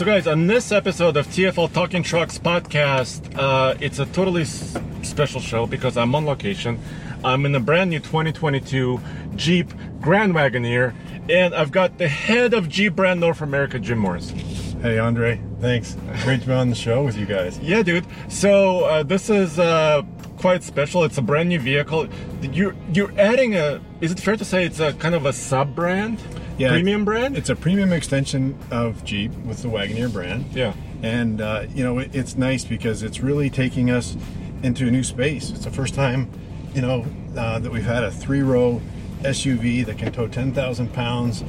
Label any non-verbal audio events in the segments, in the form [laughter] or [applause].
So, guys, on this episode of TFL Talking Trucks podcast, uh, it's a totally s- special show because I'm on location. I'm in a brand new 2022 Jeep Grand Wagoneer, and I've got the head of Jeep brand North America, Jim Morris. Hey, Andre. Thanks. Great to be on the show with you guys. [laughs] Yeah, dude. So uh, this is uh, quite special. It's a brand new vehicle. You're you're adding a. Is it fair to say it's a kind of a sub brand? Yeah, Premium brand. It's a premium extension of Jeep with the Wagoneer brand. yeah. And, uh, you know, it, it's nice because it's really taking us into a new space. It's the first time, you know, uh, that we've had a three row SUV that can tow 10,000 pounds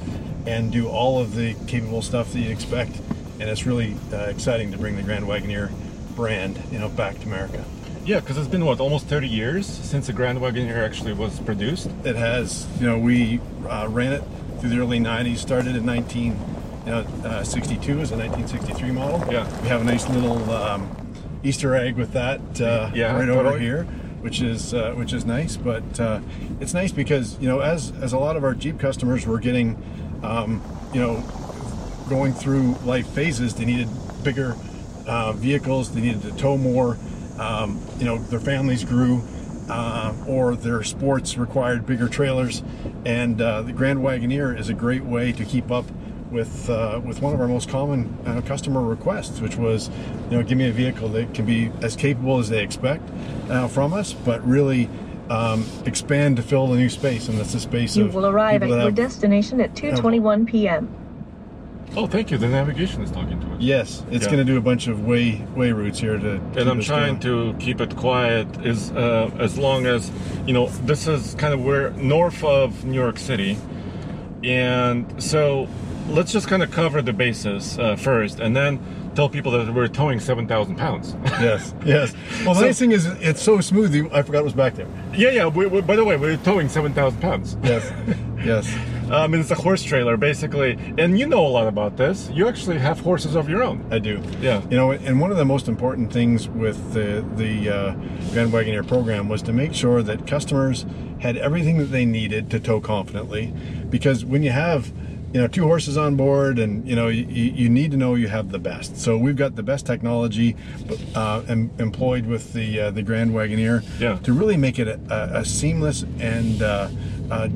and do all of the capable stuff that you expect. And it's really uh, exciting to bring the Grand Wagoneer brand, you know, back to America. Yeah, because it's been what almost 30 years since the Grand Wagoneer actually was produced. It has. You know, we uh, ran it through the early 90s, started in 19, you know, uh, 62 as a 1963 model. Yeah. We have a nice little um, Easter egg with that uh, Yeah, right over totally. here, which is uh, which is nice. But uh, it's nice because you know, as as a lot of our Jeep customers were getting, um, you know, going through life phases, they needed bigger uh, vehicles. They needed to tow more. Um, you know, their families grew, uh, or their sports required bigger trailers. And uh, the Grand Wagoneer is a great way to keep up with uh, with one of our most common uh, customer requests, which was, you know, give me a vehicle that can be as capable as they expect uh, from us, but really. Um, expand to fill the new space, and that's the space You will arrive at your destination at 2:21 p.m. Oh, thank you. The navigation is talking to us. Yes, it's Yeah. going to do a bunch of way way routes here to. and I'm trying going. to keep it quiet as uh, as long as you know this is kind of where north of New York City, and so let's just kind of cover the bases uh, first, and then tell people that we're towing seven thousand pounds. [laughs] Yes, yes. Well, the So- nice thing is it's so smooth. I forgot it was back there. yeah, yeah. We, we, by the way, we're towing seven thousand pounds. Yes, yes. Um, it's a horse trailer basically, and you know a lot about this. You actually have horses of your own. I do. Yeah. You know, and one of the most important things with the the uh, Grand Wagoneer program was to make sure that customers had everything that they needed to tow confidently, because when you have you know two horses on board and you know you, you need to know you have the best so we've got the best technology uh, em- employed with the uh, the grand wagoneer Yeah. to really make it a, a, a seamless and uh, uh,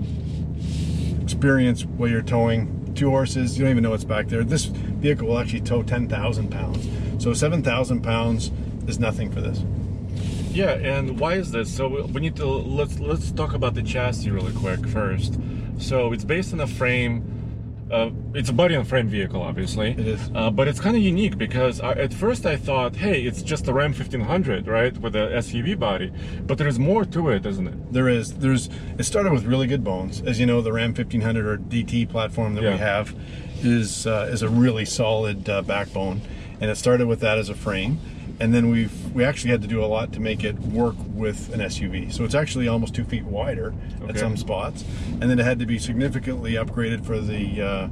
experience while you're towing two horses. You don't even know what's back there. This vehicle will actually tow 10,000 pounds. So 7,000 pounds is nothing for this. Yeah, and why is this? So we need to let's let's talk about the chassis really quick first. So it's based on a frame. Uh, it's a body on frame vehicle, obviously. It is. Uh, but it's kind of unique because I, at first I thought, hey, it's just a Ram 1500, right, with a SUV body. But there's more to it, isn't it? There is, there's, it started with really good bones. As you know, the Ram 1500 or DT platform that Yeah. we have is uh, is a really solid uh, backbone, and it started with that as a frame. And then we've we actually had to do a lot to make it work with an SUV. So it's actually almost two feet wider Okay. at some spots, and then it had to be significantly upgraded for the uh,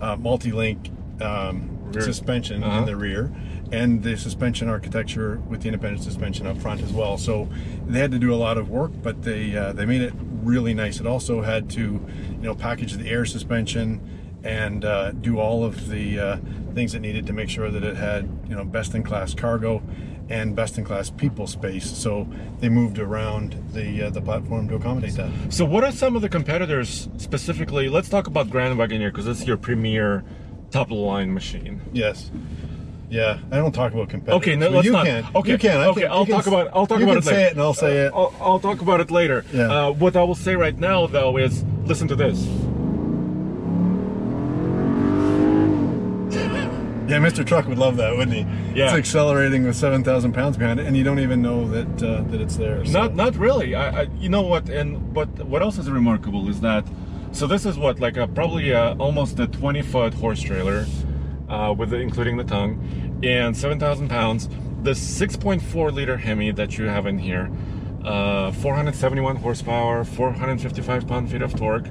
uh, multi-link um, suspension Uh-huh. in the rear and the suspension architecture with the independent suspension up front as well. So they had to do a lot of work, but they uh, they made it really nice. It also had to, you know, package the air suspension and uh, do all of the uh, things it needed to make sure that it had, you know, best in class cargo and best in class people space. So they moved around the uh, the platform to accommodate that. So, what are some of the competitors specifically? Let's talk about Grand Wagoneer because it's your premier top of the line machine. Yes. Yeah, I don't talk about competitors. Okay, no, let's you not. Can. Okay, you can. I okay, can, I'll you can talk about. I'll talk you about can it say later. it, and I'll say it. I'll, I'll talk about it later. Yeah. Uh, what I will say right now, though, is listen to this. Yeah, Mr. Truck would love that, wouldn't he? Yeah. It's accelerating with seven thousand pounds behind it, and you don't even know that uh, that it's there. so- Not, not really. I, I, you know what? And but what else is remarkable is that. So this is what, like a probably a, almost a 20 foot horse trailer, uh, with including the tongue, and 7,000 pounds. The 6.4 liter Hemi that you have in here, uh, 471 horsepower, 455 pound feet of torque.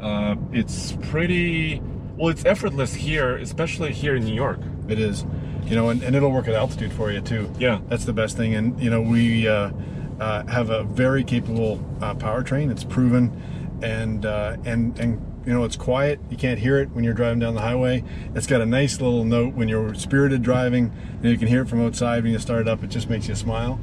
Uh, it's pretty. Well, it's effortless here, especially here in New York. It is, you know, and, and it'll work at altitude for you too. Yeah. that's the best thing. And you know, we uh, uh, have a very capable uh, powertrain. It's proven, and uh, and and you know, it's quiet. You can't hear it when you're driving down the highway. It's got a nice little note when you're spirited driving. You, you can hear it from outside when you start it up. It just makes you smile.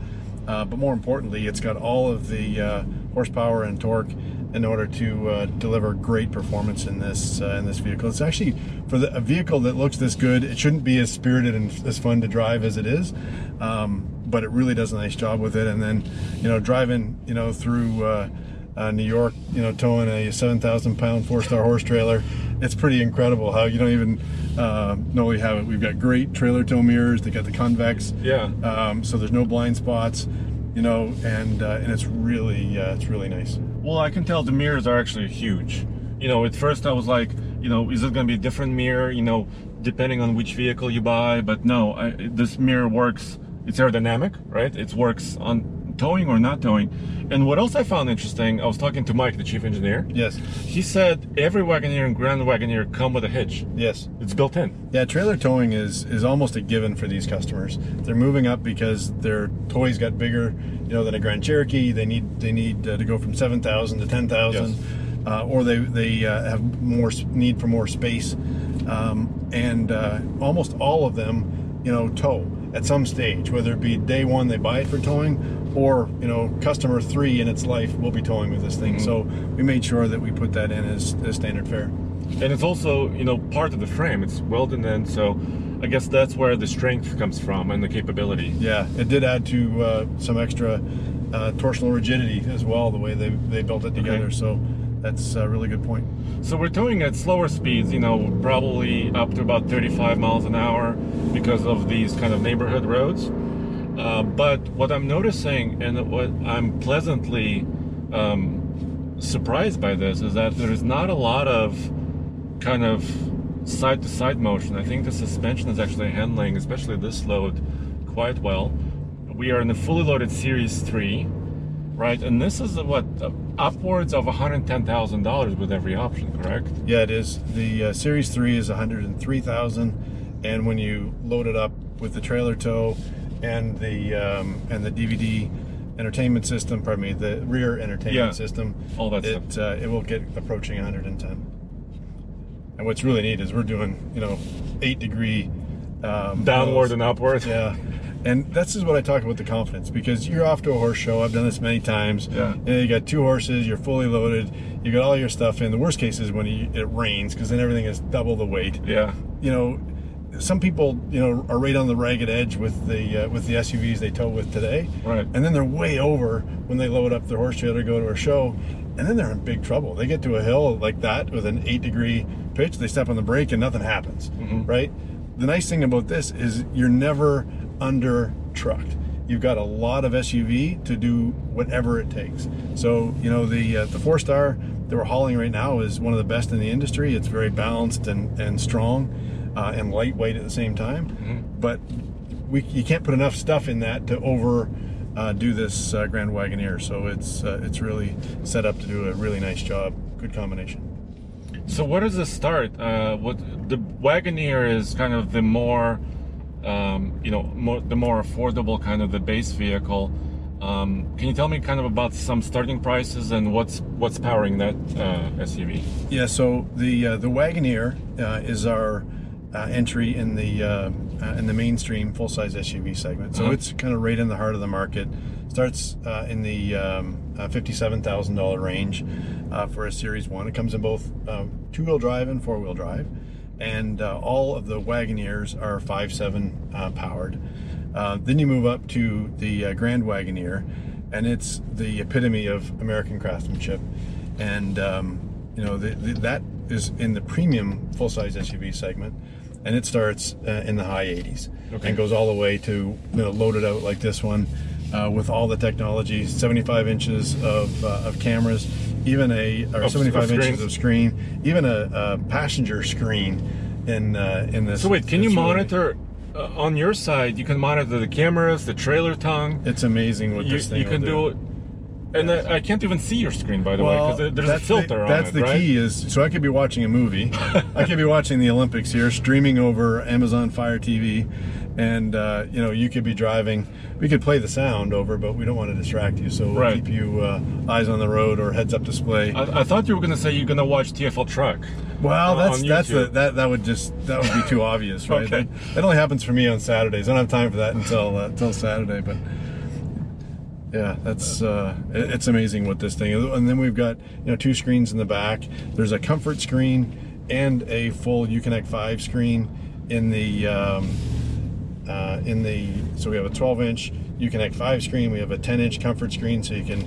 Uh, but more importantly, it's got all of the uh, horsepower and torque in order to uh, deliver great performance in this uh, in this vehicle. It's actually for the, a vehicle that looks this good. It shouldn't be as spirited and as fun to drive as it is, um, but it really does a nice job with it. And then, you know, driving, you know, through uh, uh, New York, you know, towing a 7,000 pound four star horse trailer, it's pretty incredible how you don't even uh, know we have it. We've got great trailer tow mirrors. They got the convex, Yeah. um, so there's no blind spots, you know, and uh, and it's really uh, it's really nice. Well, I can tell the mirrors are actually huge. You know, at first I was like, you know, is it going to be a different mirror? You know, depending on which vehicle you buy. But no, I, this mirror works. It's aerodynamic, right? It works on towing or not towing. And what else I found interesting, I was talking to Mike, the chief engineer. Yes, He said every Wagoneer and Grand Wagoneer come with a hitch. yes. It's built in. Yeah, trailer towing is is almost a given for these customers. They're moving up because their toys got bigger, you know, than a Grand Cherokee. They need they need uh, to go from seven thousand to ten thousand, Yes. uh, or they they uh, have more need for more space, um, and uh, almost all of them, you know, tow at some stage, whether it be day one they buy it for towing, or you know, customer three in its life will be towing with this thing. So we made sure that we put that in as, as standard fare. And it's also, you know, part of the frame. It's welded in, so I guess that's where the strength comes from and the capability. Yeah, it did add to uh, some extra uh, torsional rigidity as well, the way they, they built it together. Okay. So that's a really good point. So we're towing at slower speeds, you know, probably up to about 35 miles an hour because of these kind of neighborhood roads. Uh, but what I'm noticing and what I'm pleasantly um, surprised by this is that there is not a lot of kind of side to side motion. I think the suspension is actually handling, especially this load, quite well. We are in a fully loaded Series 3, right? And this is what upwards of $110,000 with every option, correct? Yeah, it is. The uh, Series 3 is 103000 and when you load it up with the trailer tow and the um, and the DVD entertainment system, pardon me, the rear entertainment Yeah, system, all that it, uh, it will get approaching 110. And what's really neat is we're doing, you know, eight degree um, Downward and upward. Yeah. And this is what I talk about the confidence because you're off to a horse show. I've done this many times. Yeah. You, know, you got two horses, you're fully loaded, you got all your stuff in. The worst case is when you, it rains because then everything is double the weight. Yeah. You know, some people, you know, are right on the ragged edge with the uh, with the SUVs they tow with today. Right. And then they're way over when they load up their horse trailer to go to a show, and then they're in big trouble. They get to a hill like that with an eight degree pitch, they step on the brake and nothing happens. Right. The nice thing about this is you're never under trucked. You've got a lot of SUV to do whatever it takes. So you know the uh, the four star that we're hauling right now is one of the best in the industry. It's very balanced and and strong, uh, and lightweight at the same time. But we you can't put enough stuff in that to over uh, do this uh, Grand Wagoneer. So it's uh, it's really set up to do a really nice job. Good combination. So where does this start? Uh, what the Wagoneer is kind of the more, um, you know, more, the more affordable kind of the base vehicle. Um, can you tell me kind of about some starting prices and what's what's powering that uh, SUV? Yeah, so the uh, the Wagoneer uh, is our uh, entry in the uh, uh, in the mainstream full size SUV segment. So Uh-huh. it's kind of right in the heart of the market. Starts uh, in the um, uh, fifty-seven thousand dollar range uh, for a Series One. It comes in both um, two-wheel drive and four-wheel drive, and uh, all of the Wagoneers are five-seven uh, powered. Uh, then you move up to the uh, Grand Wagoneer, and it's the epitome of American craftsmanship. And um, you know the, the, that is in the premium full-size SUV segment, and it starts uh, in the high 80s Okay. and goes all the way to you know, loaded out like this one uh, with all the technology, 75 inches of, uh, of cameras, even a or Of- 75 of inches of screen, even a, a passenger screen in uh, in this. So wait, can you really- monitor uh, on your side? You can monitor the cameras, the trailer tongue. It's amazing what You, this thing you can do it, and I, I can't even see your screen by the way because there's a filter the, on it. That's the right? key. Is so I could be watching a movie. [laughs] I could be watching the Olympics here, streaming over Amazon Fire TV, and uh, you know you could be driving. We could play the sound over, but we don't want to distract you, so we'll Right. keep you uh, eyes on the road or heads up display. I, I thought you were gonna say you're gonna watch TFL Truck. well, that's that's YouTube. that that would just that would be too [laughs] obvious, right? Okay. That, that only happens for me on Saturdays. I don't have time for that until uh, until Saturday, but. Yeah, that's uh, it's amazing what this thing is. And then we've got you know two screens in the back. There's a comfort screen and a full Uconnect 5 screen in the um, uh, in the so we have a 12 inch Uconnect 5 screen. We have a 10 inch comfort screen, so you can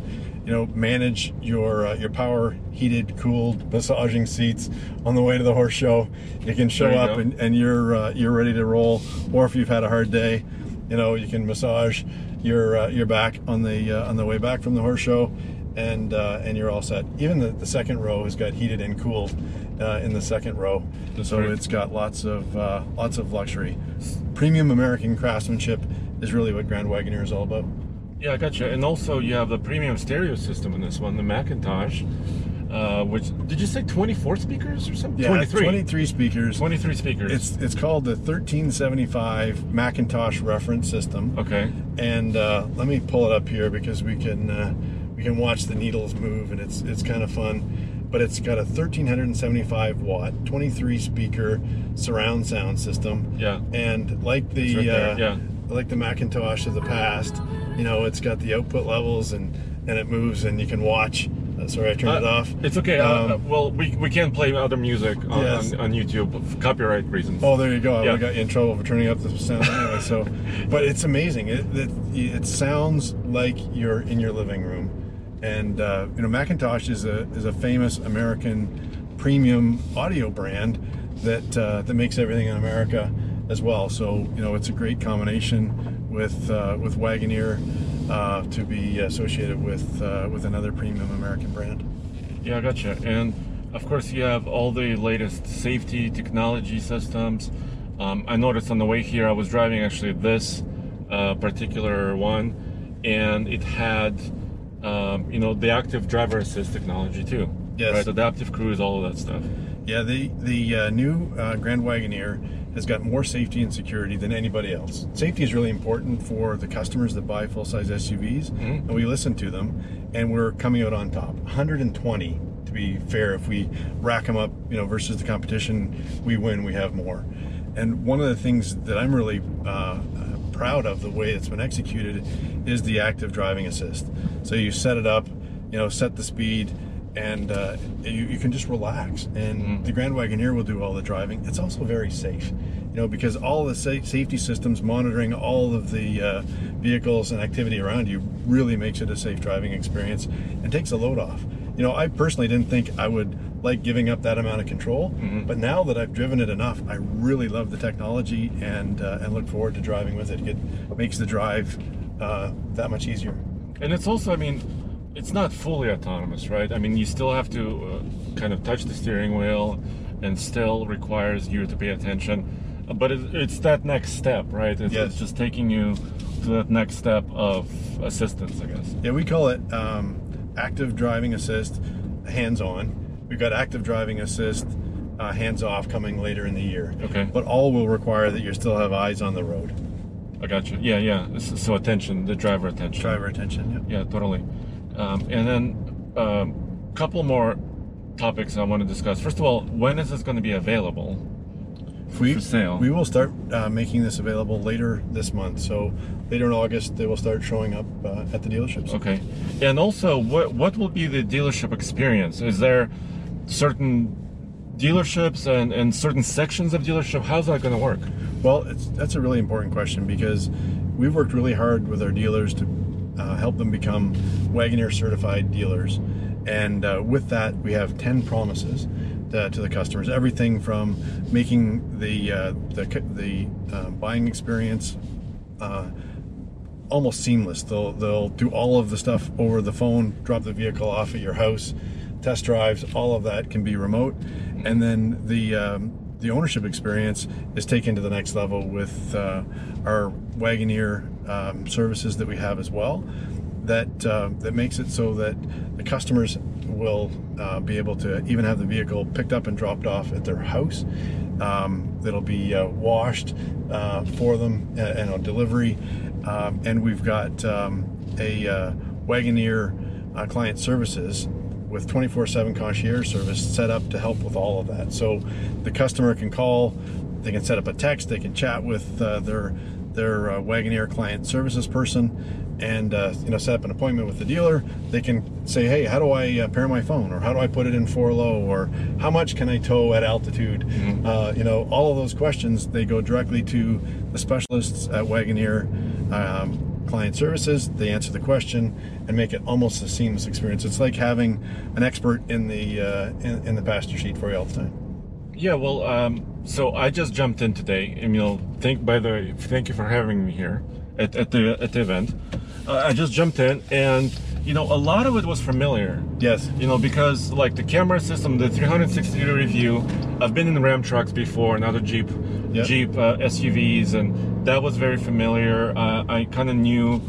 you know manage your uh, your power heated, cooled, massaging seats on the way to the horse show. You can show you up and, and you're uh, you're ready to roll. Or if you've had a hard day, you know you can massage your uh, your back on the uh, on the way back from the horse show, and uh, and you're all set. Even the, the second row has got heated and cooled uh, in the second row, so right. it's got lots of uh, lots of luxury. Premium American craftsmanship is really what Grand Wagoneer is all about. Yeah, I gotcha. And also, you have the premium stereo system in this one, the McIntosh, uh, which did you say 24 speakers or something? Yeah, 23. 23 speakers. 23 speakers. It's it's called the 1375 McIntosh reference system. okay. And uh, let me pull it up here because we can uh, we can watch the needles move and it's it's kind of fun. But it's got a 1375 watt, 23 speaker surround sound system. Yeah. And like the right there, uh, yeah. like the McIntosh of the past, you know, it's got the output levels and and it moves and you can watch. Uh, sorry, I turned it Uh, off. It's okay. uh, Um, uh, well, we, we can't play other music on, Yes. on, on YouTube for copyright reasons. Oh, there you go. I Yeah. would've got you in trouble for turning up the sound [laughs] anyway. So, but it's amazing. It, it it sounds like you're in your living room, and uh, you know McIntosh is a is a famous American premium audio brand that uh, that makes everything in America as well. So you know it's a great combination with uh, with Wagoneer uh, to be associated with uh, with another premium American brand. Yeah, I gotcha. And of course, you have all the latest safety technology systems. Um, I noticed on the way here, I was driving actually this uh, particular one, and it had, um, you know, the active driver assist technology too. Yes. Right, adaptive cruise, all of that stuff. Yeah, the the uh, new uh, Grand Wagoneer has got more safety and security than anybody else. Safety is really important for the customers that buy full size SUVs, and we listen to them, and we're coming out on top. 120 to be fair. If we rack them up, you know, versus the competition, we win. We have more. And one of the things that I'm really uh, uh, proud of the way it's been executed is the active driving assist. So you set it up, you know, set the speed, and uh, you, you can just relax. And the Grand Wagoneer will do all the driving. It's also very safe, you know, because all the sa- safety systems monitoring all of the uh, vehicles and activity around you really makes it a safe driving experience and takes a load off. You know, I personally didn't think I would like giving up that amount of control, but now that I've driven it enough, I really love the technology and uh, and look forward to driving with it. It makes the drive uh, that much easier. And it's also, I mean, it's not fully autonomous, right? I mean, you still have to uh, kind of touch the steering wheel, and still requires you to pay attention. But it, it's that next step, right? It's, Yes. it's just taking you to that next step of assistance, I guess. Yeah, we call it um, active driving assist hands on. We've got active driving assist uh, hands off coming later in the year. Okay. But all will require that you still have eyes on the road. I got you. Yeah, yeah. So, so attention, the driver attention. Driver attention. Yeah. Yeah, totally. Um, and then a um, couple more topics I want to discuss. First of all, when is this going to be available? we, for sale. We will start uh, making this available later this month. So later in August, they will start showing up uh, at the dealerships. Okay. And also, what what will be the dealership experience? Is there certain dealerships and, and certain sections of dealership? How's that going to work? Well, it's, that's a really important question because we've worked really hard with our dealers to uh, help them become Wagoneer certified dealers. And uh, with that, we have 10 promises to, to the customers. Everything from making the, uh, the, the uh, buying experience uh, almost seamless. They'll, they'll do all of the stuff over the phone, drop the vehicle off at your house, test drives, all of that can be remote. And then the, um, the ownership experience is taken to the next level with uh, our Wagoneer um, services that we have as well. That uh, that makes it so that the customers will uh, be able to even have the vehicle picked up and dropped off at their house. Um, that'll be uh, washed uh, for them and, and on delivery. Um, and we've got um, a uh, Wagoneer client services with 24/7 concierge service set up to help with all of that. So the customer can call, they can set up a text, they can chat with uh, their their uh, Wagoneer client services person, and uh, you know set up an appointment with the dealer. They can say, hey, how do I uh, pair my phone, or how do I put it in four low, or how much can I tow at altitude? Mm-hmm. Uh, you know, all of those questions they go directly to the specialists at Wagoneer. Um, client services they answer the question and make it almost a seamless experience it's like having an expert in the uh, in, in the passenger seat for you all the time yeah, well, um, so I just jumped in today, know, thank by the way, thank you for having me here at, at the at the event. Uh, I just jumped in, and you know, a lot of it was familiar. Yes. You know, because like the camera system, the 360 degree view. I've been in Ram trucks before and other Jeep yep. Jeep uh, SUVs, and that was very familiar. Uh, I kind of knew.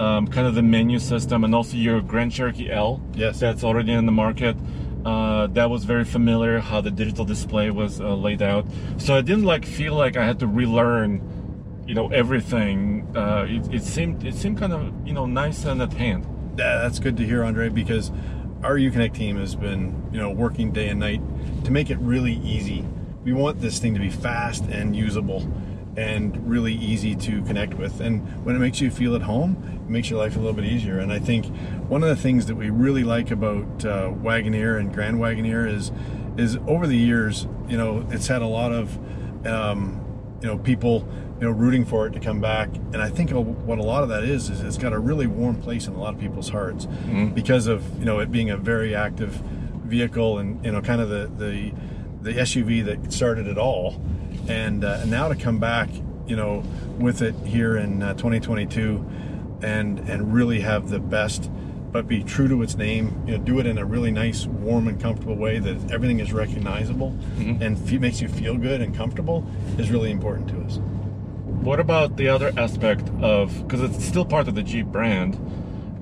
Um, kind of the menu system and also your Grand Cherokee L yes that's already in the market uh, that was very familiar how the digital display was uh, laid out. So I didn't like feel like I had to relearn, you know, everything. Uh, it, it, seemed it seemed kind of you know nice and at hand. Yeah, that's good to hear, Andre, because our Uconnect team has been you know working day and night to make it really easy. We want this thing to be fast and usable and really easy to connect with. And when it makes you feel at home, it makes your life a little bit easier. And I think one of the things that we really like about uh, Wagoneer and Grand Wagoneer is is over the years, you know, it's had a lot of um, you know people you know rooting for it to come back. And I think what a lot of that is is it's got a really warm place in a lot of people's hearts mm-hmm. because of you know it being a very active vehicle and you know kind of the the the SUV that started it all and, uh, and now to come back, you know, with it here in uh, 2022, and and really have the best, but be true to its name. You know, do it in a really nice, warm, and comfortable way that everything is recognizable mm-hmm. and f- makes you feel good and comfortable is really important to us. What about the other aspect of because it's still part of the Jeep brand?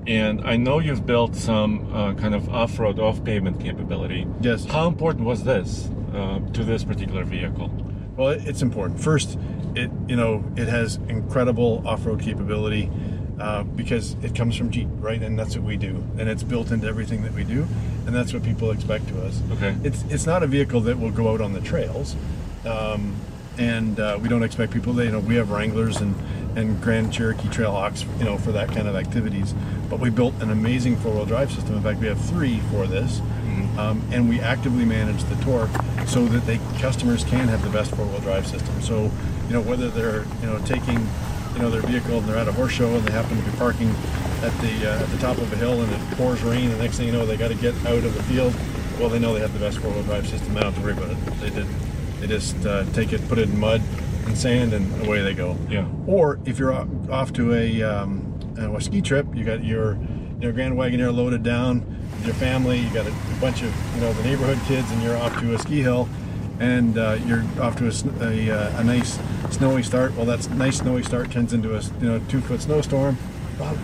and I know you've built some uh, kind of off-road, off-pavement capability. Yes. How important was this uh, to this particular vehicle? Well, it's important. First, it you know it has incredible off-road capability uh, because it comes from Jeep, right? And that's what we do, and it's built into everything that we do, and that's what people expect to us. Okay. It's it's not a vehicle that will go out on the trails, um, and uh, we don't expect people. That, you know, we have Wranglers and and Grand Cherokee Trailhawks, you know, for that kind of activities. But we built an amazing four-wheel drive system. In fact, we have three for this, mm-hmm. um, and we actively manage the torque so that they customers can have the best four-wheel drive system. So, you know, whether they're you know taking you know their vehicle and they're at a horse show and they happen to be parking at the uh, at the top of a hill and it pours rain, the next thing you know they got to get out of the field. Well, they know they have the best four-wheel drive system. They don't have to worry about it. They did. They just uh, take it, put it in mud, and sand, and away they go. Yeah. Or if you're off to a, um, a ski trip, you got your your Grand Wagoneer loaded down with your family. You got a, bunch of you know the neighborhood kids, and you're off to a ski hill, and uh, you're off to a, a, uh, a, nice snowy start. Well, that nice snowy start turns into a you know two foot snowstorm. Well,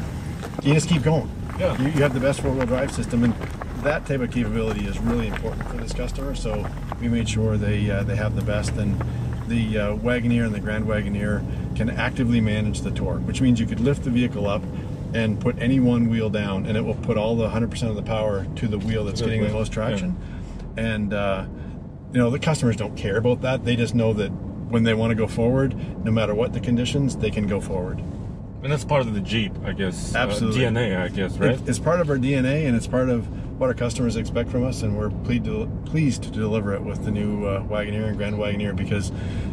you just keep going. Yeah. You, you have the best four wheel drive system, and that type of capability is really important for this customer. So we made sure they uh, they have the best and the uh, Wagoneer and the Grand Wagoneer can actively manage the torque, which means you could lift the vehicle up and put any one wheel down, and it will put all the 100% of the power to the wheel that's getting the most traction. Yeah. And uh, you know the customers don't care about that; they just know that when they want to go forward, no matter what the conditions, they can go forward. And that's part of the Jeep, I guess. uh, Absolutely. DNA, I guess, right? It- it's part of our DNA and it's part of what our customers expect from us, and we're pleased to, pleased to deliver it with the new uh, Wagoneer and Grand Wagoneer because,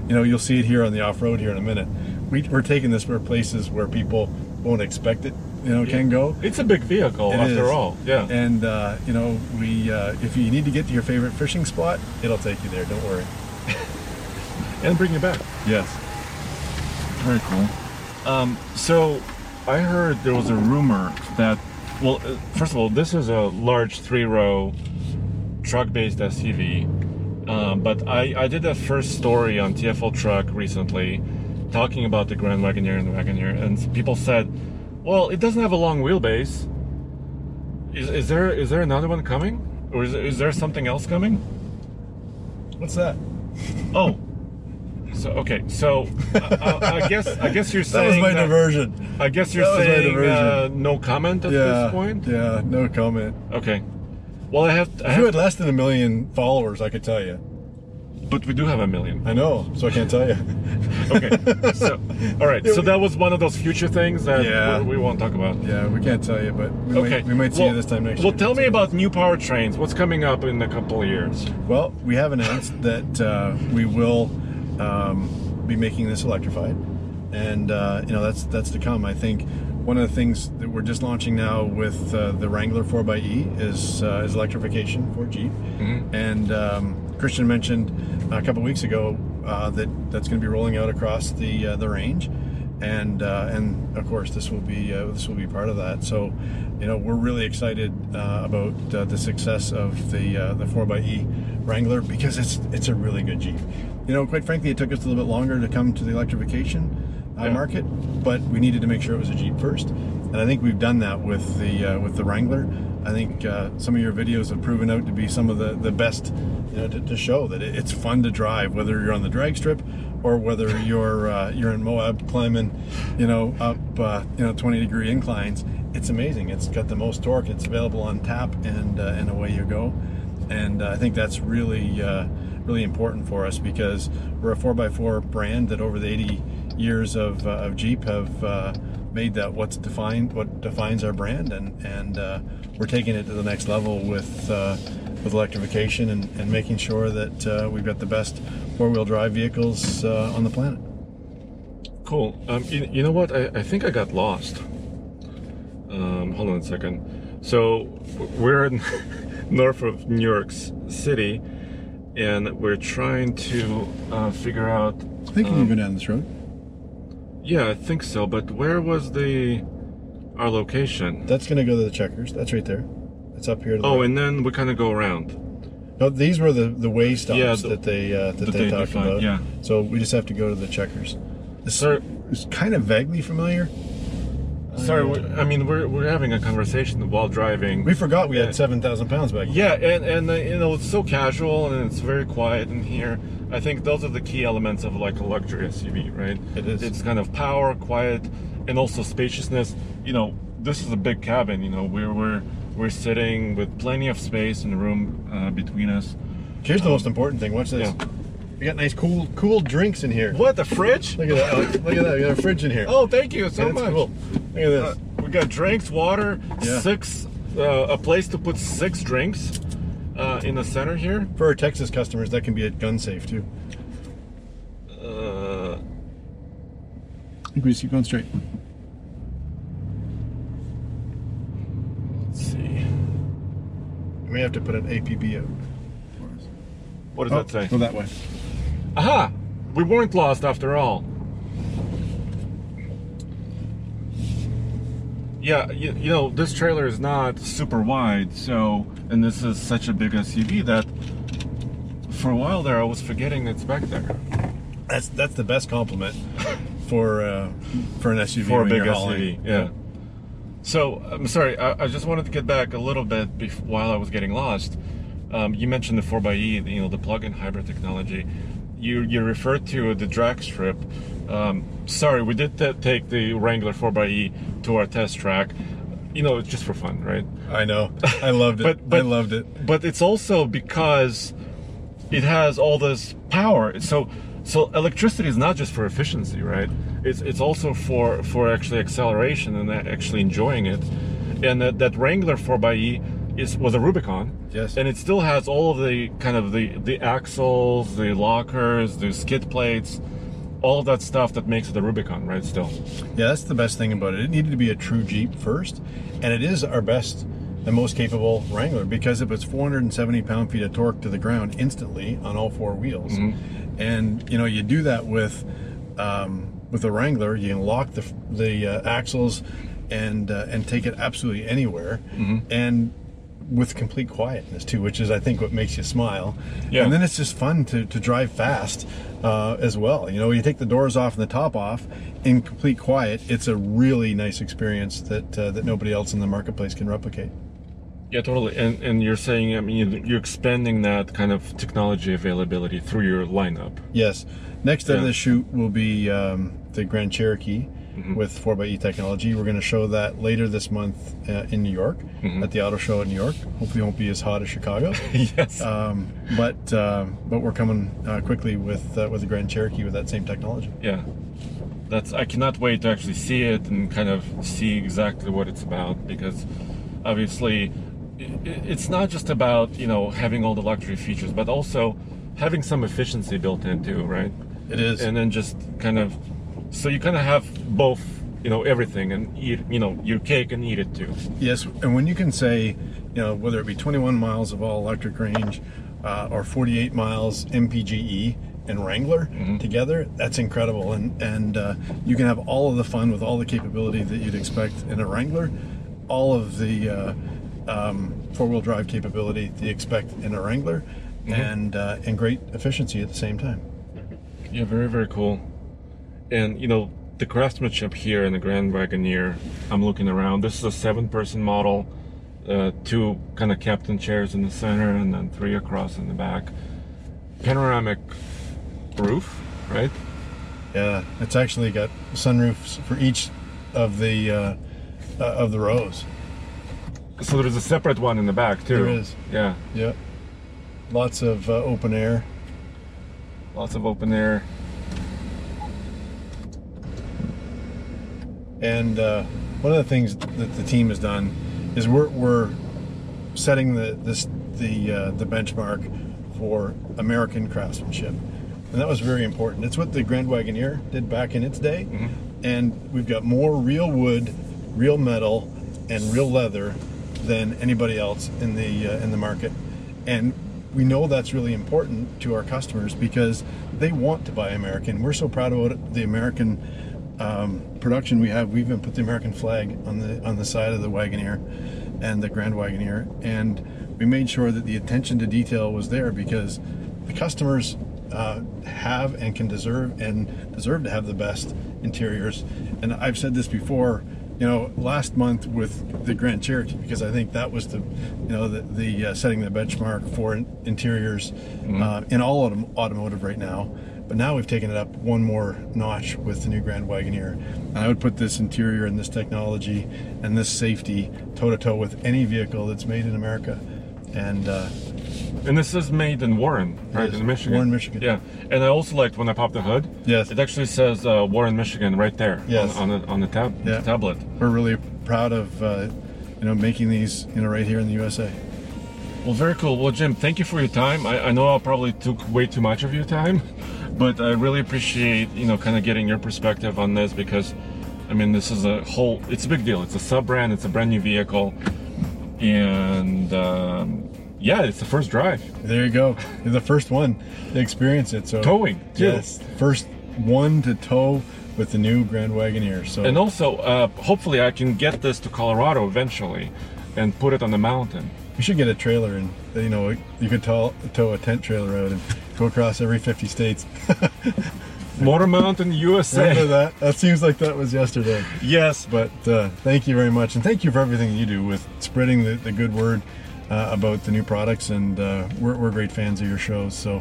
you know, you'll see it here on the off road here in a minute. We, we're taking this for places where people won't expect it, you know, can go. It's a big vehicle, It after is. all. Yeah. And uh, you know, we uh, if you need to get to your favorite fishing spot, it'll take you there. Don't worry. [laughs] and bring you back. Yes. Very cool. Um, so, I heard there was a rumor that, well, uh, first of all, this is a large three-row truck-based SUV. Um, but I, I did a first story on TFL Truck recently, talking about the Grand Wagoneer and the Wagoneer, and people said, "Well, it doesn't have a long wheelbase. Is, is there is there another one coming, or is, is there something else coming?" What's that? [laughs] Oh, so okay, so I, I, I guess I guess you're saying [laughs] That was my that- diversion. I guess you're That was my saying uh, no comment at yeah. this point. Yeah. No comment. Okay. Well, I have, I If you have had less than a million followers, I could tell you. But we do have a million. I know, so I can't tell you. Okay. so, all right. So [laughs] that was one of those future things that Yeah. we, we won't talk about. yeah, we can't tell you, but we Okay. might, we might see well, you this time next Well, year. Well, tell me about new powertrains. What's coming up in a couple of years? Well, we have announced that uh, we will um, be making this electrified, and uh, you know that's that's to come. I think one of the things that we're just launching now with uh, the Wrangler 4xE is uh, is electrification for Jeep, and um, Christian mentioned a couple weeks ago uh, that that's going to be rolling out across the uh, the range. And uh, and of course this will be uh, this will be part of that. So, you know, we're really excited uh, about uh, the success of the uh, the 4xE Wrangler because it's it's a really good Jeep. You know, quite frankly, it took us a little bit longer to come to the electrification uh, Yeah. market, but we needed to make sure it was a Jeep first, and I think we've done that with the uh, with the Wrangler. I think uh, some of your videos have proven out to be some of the, the best, you know, to, to show that it, it's fun to drive, whether you're on the drag strip or whether you're uh, you're in Moab climbing, you know, up uh, you know 20 degree inclines. It's amazing. It's got the most torque. It's available on tap, and uh, and away you go. And uh, I think that's really uh, really important for us because we're a 4x4 brand that over the 80 years of, uh, of Jeep have made that what's defined what defines our brand, and and uh, we're taking it to the next level with uh, with electrification and, and making sure that uh, we've got the best four-wheel drive vehicles uh, on the planet. Cool. Um, you, you know what? I, I think I got lost. Um, hold on a second. So we're in [laughs] north of New York City, and we're trying to uh, figure out. I think you can go down this road. Yeah, I think so. But where was the our location? That's going to go to the checkers. That's right there. It's up here. Oh, right. and then we kind of go around. No, these were the the way stops Yeah, the- that they uh, that, that they, they talked defined, about. yeah. So we just have to go to the checkers. This Sir- is kind of vaguely familiar. Sorry, I mean we're we're having a conversation while driving. We forgot we had seven thousand pounds back. Yeah, and and uh, you know it's so casual and it's very quiet in here. I think those are the key elements of like a luxury SUV, right? It is. It's kind of power, quiet, and also spaciousness. You know, this is a big cabin. You know, we're we're we're sitting with plenty of space in the room uh, between us. Here's the most important thing. Watch this. Yeah. We got nice cool cool drinks in here. What the fridge? Look at that! Alex. Look at that! We got a fridge in here. Oh, thank you so Yeah, that's much. cool. Look at this. Uh, we got drinks, water, Yeah. six, uh, a place to put six drinks uh, in the center here. For our Texas customers, that can be a gun safe too. Uh, We just keep going straight. let's see. We may have to put an APB out. What does Oh, that say? Go that way. Aha! We weren't lost after all. Yeah, you, you know, this trailer is not super wide, so, and this is such a big SUV that for a while there I was forgetting it's back there. That's that's the best compliment [laughs] for uh, for an SUV For a big SUV, hauling. yeah. So, I'm sorry, I, I just wanted to get back a little bit bef- while I was getting lost. Um, you mentioned the 4xE, you know, the plug-in hybrid technology. You you referred to the drag strip. Um, sorry, we did t- take the Wrangler 4xE to our test track. You know, it's just for fun, right? I know. I loved it. [laughs] But- but- I loved it. But it's also because it has all this power. So So electricity is not just for efficiency, right? It's it's also for for actually acceleration and actually enjoying it. And that, that Wrangler 4xe is was a Rubicon. Yes. And it still has all of the kind of the the axles, the lockers, the skid plates, all of that stuff that makes it a Rubicon, right? Still. Yeah, that's the best thing about it. It needed to be a true Jeep first, and it is our best and most capable Wrangler because it puts 470 pound feet of torque to the ground instantly on all four wheels. And you know, you do that with um, with a Wrangler, you can lock the the uh, axles and uh, and take it absolutely anywhere, and with complete quietness too, which is I think what makes you smile. Yeah. And then it's just fun to, to drive fast uh, as well. You know, you take the doors off and the top off in complete quiet. It's a really nice experience that uh, that nobody else in the marketplace can replicate. Yeah, totally. And and you're saying, I mean, you- you're expanding that kind of technology availability through your lineup. Yes. Next out of the shoot will be um, the Grand Cherokee with 4xe technology. We're going to show that later this month uh, in New York at the auto show in New York. Hopefully, it won't be as hot as Chicago. [laughs] yes. um, but uh, but we're coming uh, quickly with uh, with the Grand Cherokee with that same technology. yeah. That's. I cannot wait to actually see it and kind of see exactly what it's about because, obviously, it's not just about you know having all the luxury features, but also having some efficiency built in too, right? It is. and then just kind of so you kind of have both you know everything and eat you know your cake and eat it too. Yes, and when you can say, you know, whether it be 21 miles of all electric range uh, or 48 miles MPGE and Wrangler together, that's incredible. And and uh, you can have all of the fun with all the capability that you'd expect in a Wrangler, all of the uh, um, four-wheel drive capability that you expect in a Wrangler, and uh, and great efficiency at the same time. yeah very very cool and you know the craftsmanship here in the grand wagoneer i'm looking around this is a seven person model uh, two kind of captain chairs in the center and then three across in the back panoramic roof right Yeah, it's actually got sunroofs for each of the uh, uh, of the rows. so there's a separate one in the back too There is. yeah Yep. Lots of uh, open air. lots of open air And uh, one of the things that the team has done is we're, we're setting the this the uh, the benchmark for American craftsmanship, and that was very important. It's what the Grand Wagoneer did back in its day, and we've got more real wood, real metal, and real leather than anybody else in the uh, in the market, and we know that's really important to our customers because they want to buy American. We're so proud of the American um, production we have. We even put the American flag on the on the side of the Wagoneer and the Grand Wagoneer, and we made sure that the attention to detail was there because the customers uh, have and can deserve and deserve to have the best interiors. And I've said this before. You know, last month with the Grand Cherokee, because I think that was the, you know, the, the uh, setting the benchmark for in- interiors uh, in all autom- automotive right now. But now we've taken it up one more notch with the new Grand Wagoneer. And I would put this interior and this technology and this safety toe to toe with any vehicle that's made in America. And uh, And this is made in Warren, right? In Michigan. Warren, Michigan. Yeah. And I also liked when I popped the hood. Yes. It actually says uh, Warren, Michigan, right there. Yes. On, on the on the tab Yeah. tablet. we're really proud of, uh, you know, making these, you know, right here in the USA. Well, very cool. Well, Jim, thank you for your time. I, I know I probably took way too much of your time, [laughs] but I really appreciate you know kind of getting your perspective on this because, I mean, this is a whole. It's a big deal. It's a sub brand. It's a brand new vehicle, and um, yeah, it's the first drive. There you go. You're the first one to experience it. So Towing, too. Yes, first one to tow with the new Grand Wagoneer. So And also, uh, hopefully, I can get this to Colorado eventually, and put it on the mountain. We should get a trailer, and you know, you could tow, tow a tent trailer out and go across every 50 states. [laughs] Motor Mountain, Remember USA. that? That seems like that was yesterday. Yes, But uh, thank you very much, and thank you for everything you do with spreading the, the good word uh, about the new products. And uh, we're, we're great fans of your shows. So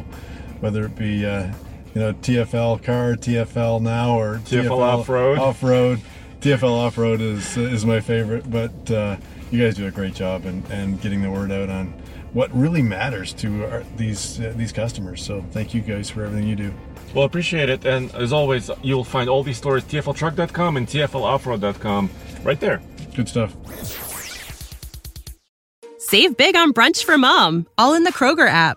whether it be uh, you know TFL car, TFL now, or TFL off-road. off road, TFL off road is is my favorite. But uh, you guys do a great job and and getting the word out on what really matters to our, these uh, these customers. So thank you guys for everything you do. Well, appreciate it. And as always, you'll find all these stories tfltruck.com and tfloffroad.com right there. Good stuff. Save big on brunch for mom, all in the Kroger app.